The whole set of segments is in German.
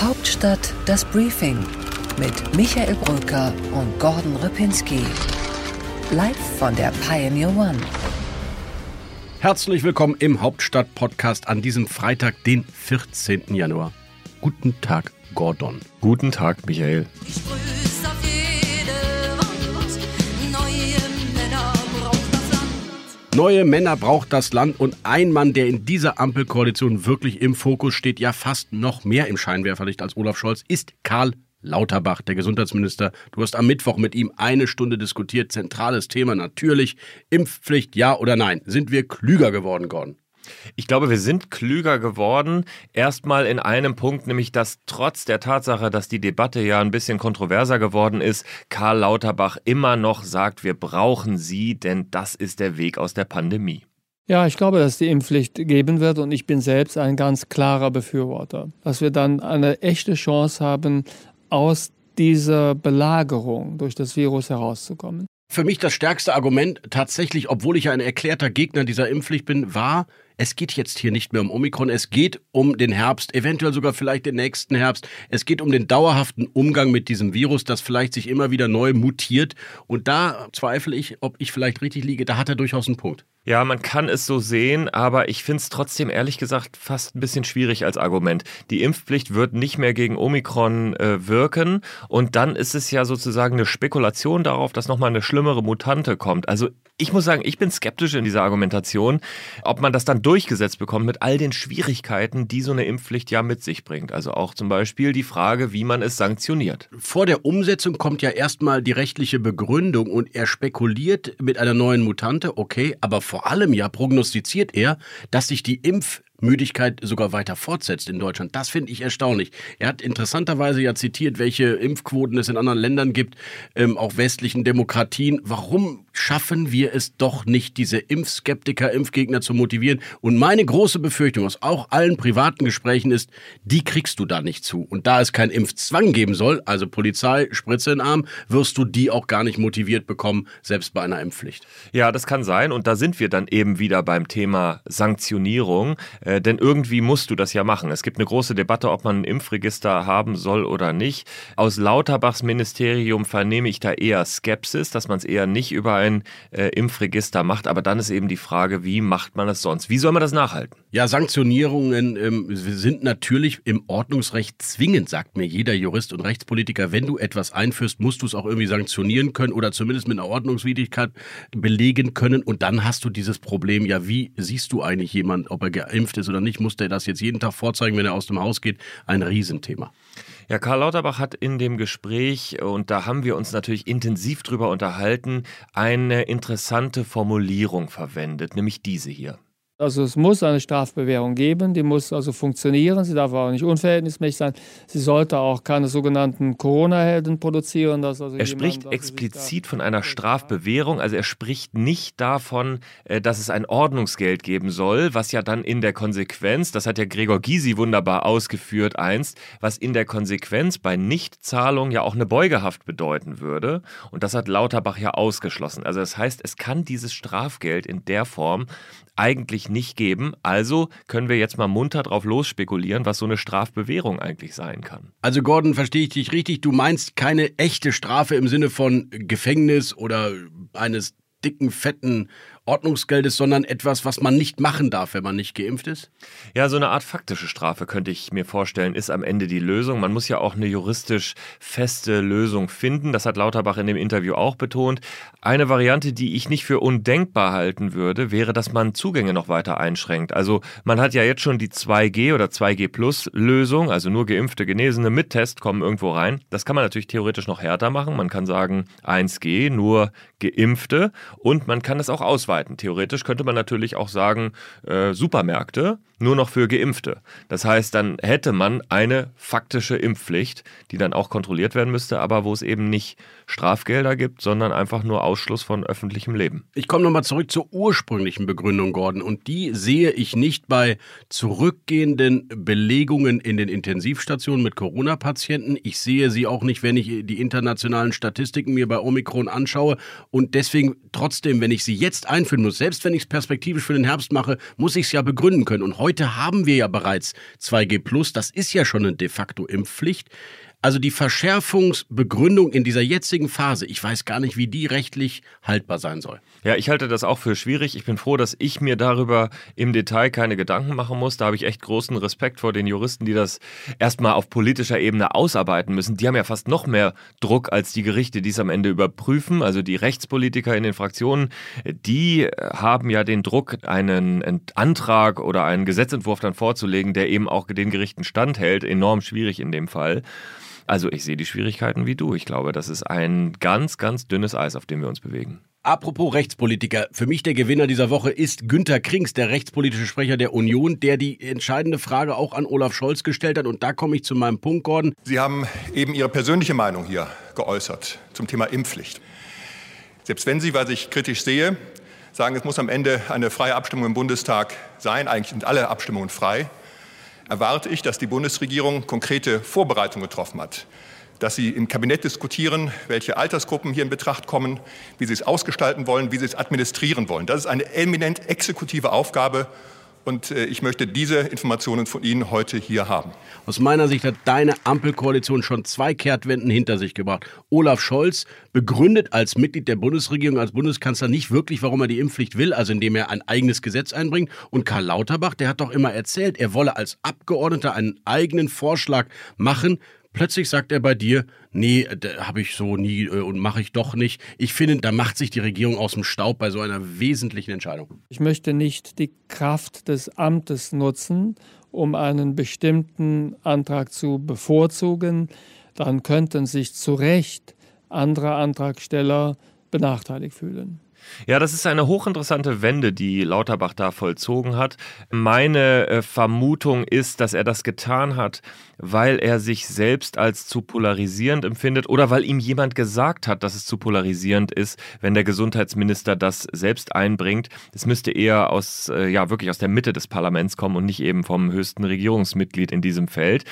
Hauptstadt das Briefing mit Michael Brücker und Gordon Ripinski. Live von der Pioneer One. Herzlich willkommen im Hauptstadt-Podcast an diesem Freitag, den 14. Januar. Guten Tag, Gordon. Guten Tag, Michael. Ich Neue Männer braucht das Land und ein Mann, der in dieser Ampelkoalition wirklich im Fokus steht, ja fast noch mehr im Scheinwerferlicht als Olaf Scholz, ist Karl Lauterbach, der Gesundheitsminister. Du hast am Mittwoch mit ihm eine Stunde diskutiert. Zentrales Thema natürlich. Impfpflicht, ja oder nein? Sind wir klüger geworden, Gordon? Ich glaube, wir sind klüger geworden. Erstmal in einem Punkt, nämlich dass trotz der Tatsache, dass die Debatte ja ein bisschen kontroverser geworden ist, Karl Lauterbach immer noch sagt, wir brauchen sie, denn das ist der Weg aus der Pandemie. Ja, ich glaube, dass es die Impfpflicht geben wird und ich bin selbst ein ganz klarer Befürworter, dass wir dann eine echte Chance haben, aus dieser Belagerung durch das Virus herauszukommen. Für mich das stärkste Argument tatsächlich, obwohl ich ja ein erklärter Gegner dieser Impfpflicht bin, war, es geht jetzt hier nicht mehr um Omikron, es geht um den Herbst, eventuell sogar vielleicht den nächsten Herbst. Es geht um den dauerhaften Umgang mit diesem Virus, das vielleicht sich immer wieder neu mutiert. Und da zweifle ich, ob ich vielleicht richtig liege, da hat er durchaus einen Punkt. Ja, man kann es so sehen, aber ich finde es trotzdem ehrlich gesagt fast ein bisschen schwierig als Argument. Die Impfpflicht wird nicht mehr gegen Omikron äh, wirken und dann ist es ja sozusagen eine Spekulation darauf, dass nochmal eine schlimmere Mutante kommt. Also ich muss sagen, ich bin skeptisch in dieser Argumentation, ob man das dann durchgesetzt bekommt mit all den Schwierigkeiten, die so eine Impfpflicht ja mit sich bringt. Also auch zum Beispiel die Frage, wie man es sanktioniert. Vor der Umsetzung kommt ja erstmal die rechtliche Begründung und er spekuliert mit einer neuen Mutante, okay, aber vor allem ja prognostiziert er, dass sich die Impf Müdigkeit sogar weiter fortsetzt in Deutschland. Das finde ich erstaunlich. Er hat interessanterweise ja zitiert, welche Impfquoten es in anderen Ländern gibt, ähm, auch westlichen Demokratien. Warum schaffen wir es doch nicht, diese Impfskeptiker, Impfgegner zu motivieren? Und meine große Befürchtung aus auch allen privaten Gesprächen ist, die kriegst du da nicht zu. Und da es keinen Impfzwang geben soll, also Polizei, Spritze in den Arm, wirst du die auch gar nicht motiviert bekommen, selbst bei einer Impfpflicht. Ja, das kann sein. Und da sind wir dann eben wieder beim Thema Sanktionierung. Äh, denn irgendwie musst du das ja machen. Es gibt eine große Debatte, ob man ein Impfregister haben soll oder nicht. Aus Lauterbachs Ministerium vernehme ich da eher Skepsis, dass man es eher nicht über ein äh, Impfregister macht. Aber dann ist eben die Frage, wie macht man es sonst? Wie soll man das nachhalten? Ja, Sanktionierungen ähm, sind natürlich im Ordnungsrecht zwingend, sagt mir jeder Jurist und Rechtspolitiker. Wenn du etwas einführst, musst du es auch irgendwie sanktionieren können oder zumindest mit einer Ordnungswidrigkeit belegen können. Und dann hast du dieses Problem, ja, wie siehst du eigentlich jemand, ob er geimpft ist oder nicht? Muss der das jetzt jeden Tag vorzeigen, wenn er aus dem Haus geht? Ein Riesenthema. Ja, Karl Lauterbach hat in dem Gespräch, und da haben wir uns natürlich intensiv drüber unterhalten, eine interessante Formulierung verwendet, nämlich diese hier. Also es muss eine Strafbewährung geben, die muss also funktionieren, sie darf auch nicht unverhältnismäßig sein. Sie sollte auch keine sogenannten Corona-Helden produzieren. Dass also Er spricht explizit von einer Strafbewährung, also er spricht nicht davon, äh, dass es ein Ordnungsgeld geben soll, was ja dann in der Konsequenz, das hat ja Gregor Gysi wunderbar ausgeführt einst, was in der Konsequenz bei Nichtzahlung ja auch eine Beugehaft bedeuten würde. Und das hat Lauterbach ja ausgeschlossen. Also das heißt, es kann dieses Strafgeld in der Form eigentlich nicht geben. Also können wir jetzt mal munter drauf losspekulieren, was so eine Strafbewährung eigentlich sein kann. Also Gordon, verstehe ich dich richtig? Du meinst keine echte Strafe im Sinne von Gefängnis oder eines dicken, fetten Ordnungsgeldes, sondern etwas, was man nicht machen darf, wenn man nicht geimpft ist? Ja, so eine Art faktische Strafe könnte ich mir vorstellen, ist am Ende die Lösung. Man muss ja auch eine juristisch feste Lösung finden. Das hat Lauterbach in dem Interview auch betont. Eine Variante, die ich nicht für undenkbar halten würde, wäre, dass man Zugänge noch weiter einschränkt. Also man hat ja jetzt schon die 2G oder 2G Plus Lösung, also nur geimpfte, Genesene mit Test kommen irgendwo rein. Das kann man natürlich theoretisch noch härter machen. Man kann sagen 1G, nur geimpfte und man kann es auch ausweiten. Theoretisch könnte man natürlich auch sagen, äh, Supermärkte nur noch für Geimpfte. Das heißt, dann hätte man eine faktische Impfpflicht, die dann auch kontrolliert werden müsste, aber wo es eben nicht Strafgelder gibt, sondern einfach nur Ausschluss von öffentlichem Leben. Ich komme nochmal zurück zur ursprünglichen Begründung, Gordon. Und die sehe ich nicht bei zurückgehenden Belegungen in den Intensivstationen mit Corona-Patienten. Ich sehe sie auch nicht, wenn ich die internationalen Statistiken mir bei Omikron anschaue. Und deswegen trotzdem, wenn ich sie jetzt einführen muss, selbst wenn ich es perspektivisch für den Herbst mache, muss ich es ja begründen können. Und Heute haben wir ja bereits 2G+, das ist ja schon eine de facto Impfpflicht. Also die Verschärfungsbegründung in dieser jetzigen Phase, ich weiß gar nicht, wie die rechtlich haltbar sein soll. Ja, ich halte das auch für schwierig. Ich bin froh, dass ich mir darüber im Detail keine Gedanken machen muss. Da habe ich echt großen Respekt vor den Juristen, die das erstmal auf politischer Ebene ausarbeiten müssen. Die haben ja fast noch mehr Druck als die Gerichte, die es am Ende überprüfen. Also die Rechtspolitiker in den Fraktionen, die haben ja den Druck, einen Antrag oder einen Gesetzentwurf dann vorzulegen, der eben auch den Gerichten standhält. Enorm schwierig in dem Fall. Also ich sehe die Schwierigkeiten wie du. Ich glaube, das ist ein ganz, ganz dünnes Eis, auf dem wir uns bewegen. Apropos Rechtspolitiker, für mich der Gewinner dieser Woche ist Günter Krings, der rechtspolitische Sprecher der Union, der die entscheidende Frage auch an Olaf Scholz gestellt hat. Und da komme ich zu meinem Punkt, Gordon. Sie haben eben Ihre persönliche Meinung hier geäußert zum Thema Impfpflicht. Selbst wenn Sie, was ich kritisch sehe, sagen, es muss am Ende eine freie Abstimmung im Bundestag sein, eigentlich sind alle Abstimmungen frei, erwarte ich, dass die Bundesregierung konkrete Vorbereitungen getroffen hat, dass sie im Kabinett diskutieren, welche Altersgruppen hier in Betracht kommen, wie sie es ausgestalten wollen, wie sie es administrieren wollen. Das ist eine eminent exekutive Aufgabe und äh, ich möchte diese Informationen von Ihnen heute hier haben. Aus meiner Sicht hat deine Ampelkoalition schon zwei Kehrtwenden hinter sich gebracht. Olaf Scholz begründet als Mitglied der Bundesregierung, als Bundeskanzler nicht wirklich, warum er die Impfpflicht will, also indem er ein eigenes Gesetz einbringt. Und Karl Lauterbach, der hat doch immer erzählt, er wolle als Abgeordneter einen eigenen Vorschlag machen. Plötzlich sagt er bei dir, nee, habe ich so nie äh, und mache ich doch nicht. Ich finde, da macht sich die Regierung aus dem Staub bei so einer wesentlichen Entscheidung. Ich möchte nicht die Kraft des Amtes nutzen, um einen bestimmten Antrag zu bevorzugen. Dann könnten sich zu Recht andere Antragsteller benachteiligt fühlen. Ja, das ist eine hochinteressante Wende, die Lauterbach da vollzogen hat. Meine äh, Vermutung ist, dass er das getan hat, weil er sich selbst als zu polarisierend empfindet oder weil ihm jemand gesagt hat, dass es zu polarisierend ist, wenn der Gesundheitsminister das selbst einbringt. Es müsste eher aus, äh, ja, wirklich aus der Mitte des Parlaments kommen und nicht eben vom höchsten Regierungsmitglied in diesem Feld.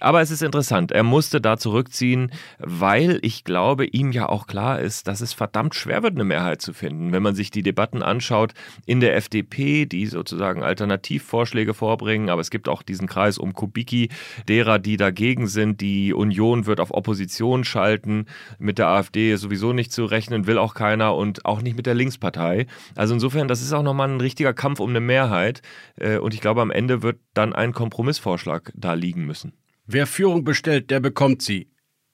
Aber es ist interessant. Er musste da zurückziehen, weil ich glaube, ihm ja auch klar ist, dass es verdammt schwer wird, eine Mehrheit zu finden. Wenn man sich die Debatten anschaut in der FDP, die sozusagen Alternativvorschläge vorbringen, aber es gibt auch diesen Kreis um Kubicki, derer, die dagegen sind. Die Union wird auf Opposition schalten. Mit der AfD ist sowieso nicht zu rechnen, will auch keiner und auch nicht mit der Linkspartei. Also insofern, das ist auch nochmal ein richtiger Kampf um eine Mehrheit. Äh, und ich glaube, am Ende wird dann ein Kompromissvorschlag da liegen müssen. Wer Führung bestellt, der bekommt sie,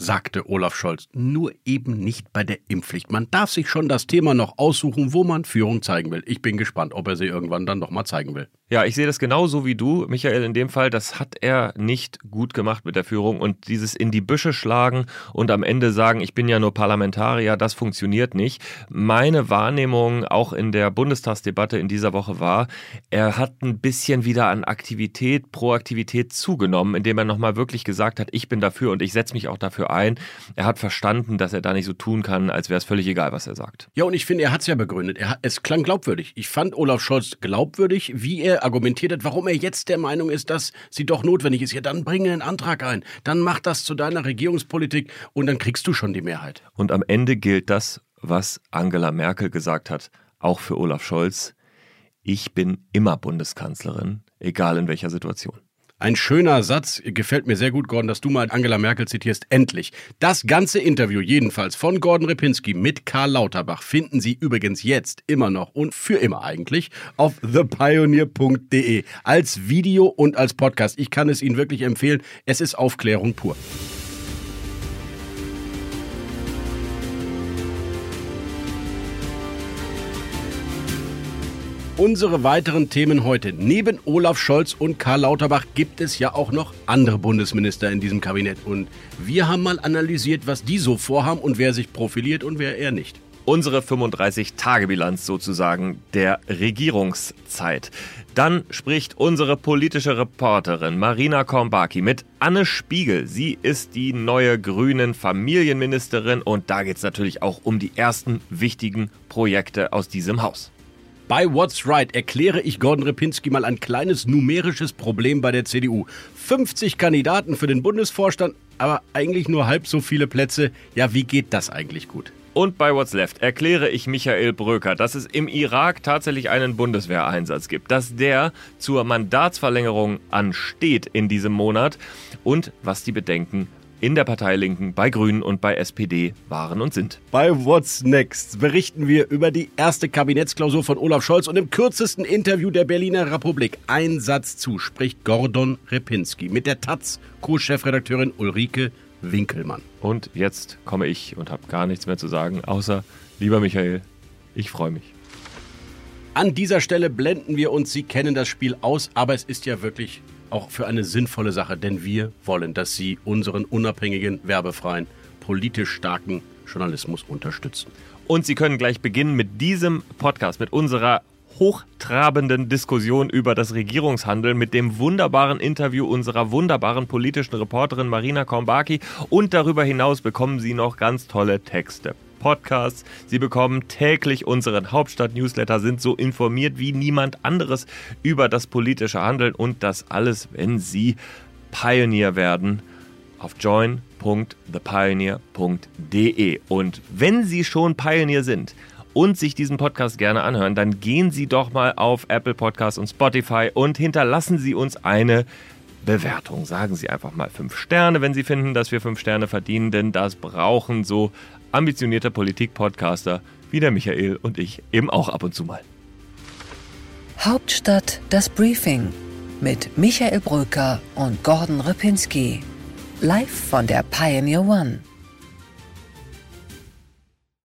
sagte Olaf Scholz. Nur eben nicht bei der Impfpflicht. Man darf sich schon das Thema noch aussuchen, wo man Führung zeigen will. Ich bin gespannt, ob er sie irgendwann dann noch mal zeigen will. Ja, ich sehe das genauso wie du, Michael, in dem Fall. Das hat er nicht gut gemacht mit der Führung. Und dieses in die Büsche schlagen und am Ende sagen, ich bin ja nur Parlamentarier, das funktioniert nicht. Meine Wahrnehmung auch in der Bundestagsdebatte in dieser Woche war, er hat ein bisschen wieder an Aktivität, Proaktivität zugenommen, indem er nochmal wirklich gesagt hat, ich bin dafür und ich setze mich auch dafür ein. Er hat verstanden, dass er da nicht so tun kann, als wäre es völlig egal, was er sagt. Ja, und ich finde, er hat es ja begründet. Er es klang glaubwürdig. Ich fand Olaf Scholz glaubwürdig, wie er argumentiert hat, warum er jetzt der Meinung ist, dass sie doch notwendig ist. Ja, dann bringe einen Antrag ein. Dann mach das zu deiner Regierungspolitik und dann kriegst du schon die Mehrheit. Und am Ende gilt das, was Angela Merkel gesagt hat, auch für Olaf Scholz. Ich bin immer Bundeskanzlerin, egal in welcher Situation. Ein schöner Satz, gefällt mir sehr gut, Gordon, dass du mal Angela Merkel zitierst. Endlich. Das ganze Interview jedenfalls von Gordon Ripinski mit Karl Lauterbach finden Sie übrigens jetzt immer noch und für immer eigentlich auf thepioneer.de als Video und als Podcast. Ich kann es Ihnen wirklich empfehlen. Es ist Aufklärung pur. Unsere weiteren Themen heute. Neben Olaf Scholz und Karl Lauterbach gibt es ja auch noch andere Bundesminister in diesem Kabinett. Und wir haben mal analysiert, was die so vorhaben und wer sich profiliert und wer eher nicht. Unsere 35-Tage-Bilanz sozusagen der Regierungszeit. Dann spricht unsere politische Reporterin Marina Kornbaki mit Anne Spiegel. Sie ist die neue grünen Familienministerin und da geht es natürlich auch um die ersten wichtigen Projekte aus diesem Haus. Bei What's Right erkläre ich Gordon Repinski mal ein kleines numerisches Problem bei der CDU. 50 Kandidaten für den Bundesvorstand, aber eigentlich nur halb so viele Plätze. Ja, wie geht das eigentlich gut? Und bei What's Left erkläre ich Michael Bröker, dass es im Irak tatsächlich einen Bundeswehreinsatz gibt, dass der zur Mandatsverlängerung ansteht in diesem Monat und was die Bedenken in der Partei Linken, bei Grünen und bei SPD waren und sind. Bei What's Next berichten wir über die erste Kabinettsklausur von Olaf Scholz und im kürzesten Interview der Berliner Republik ein Satz zu spricht Gordon Repinski mit der Taz Co-Chefredakteurin Ulrike Winkelmann. Und jetzt komme ich und habe gar nichts mehr zu sagen, außer, lieber Michael, ich freue mich. An dieser Stelle blenden wir uns, Sie kennen das Spiel aus, aber es ist ja wirklich auch für eine sinnvolle Sache, denn wir wollen, dass Sie unseren unabhängigen, werbefreien, politisch starken Journalismus unterstützen. Und Sie können gleich beginnen mit diesem Podcast, mit unserer hochtrabenden Diskussion über das Regierungshandeln mit dem wunderbaren Interview unserer wunderbaren politischen Reporterin Marina Kornbaki und darüber hinaus bekommen Sie noch ganz tolle Texte. Podcasts. Sie bekommen täglich unseren Hauptstadt-Newsletter, sind so informiert wie niemand anderes über das politische Handeln und das alles, wenn Sie Pioneer werden auf join.thepioneer.de. Und wenn Sie schon Pioneer sind, und sich diesen Podcast gerne anhören, dann gehen Sie doch mal auf Apple Podcasts und Spotify und hinterlassen Sie uns eine Bewertung. Sagen Sie einfach mal fünf Sterne, wenn Sie finden, dass wir fünf Sterne verdienen, denn das brauchen so ambitionierte Politik-Podcaster wie der Michael und ich eben auch ab und zu mal. Hauptstadt das Briefing mit Michael Bröker und Gordon Ripinski. Live von der Pioneer One.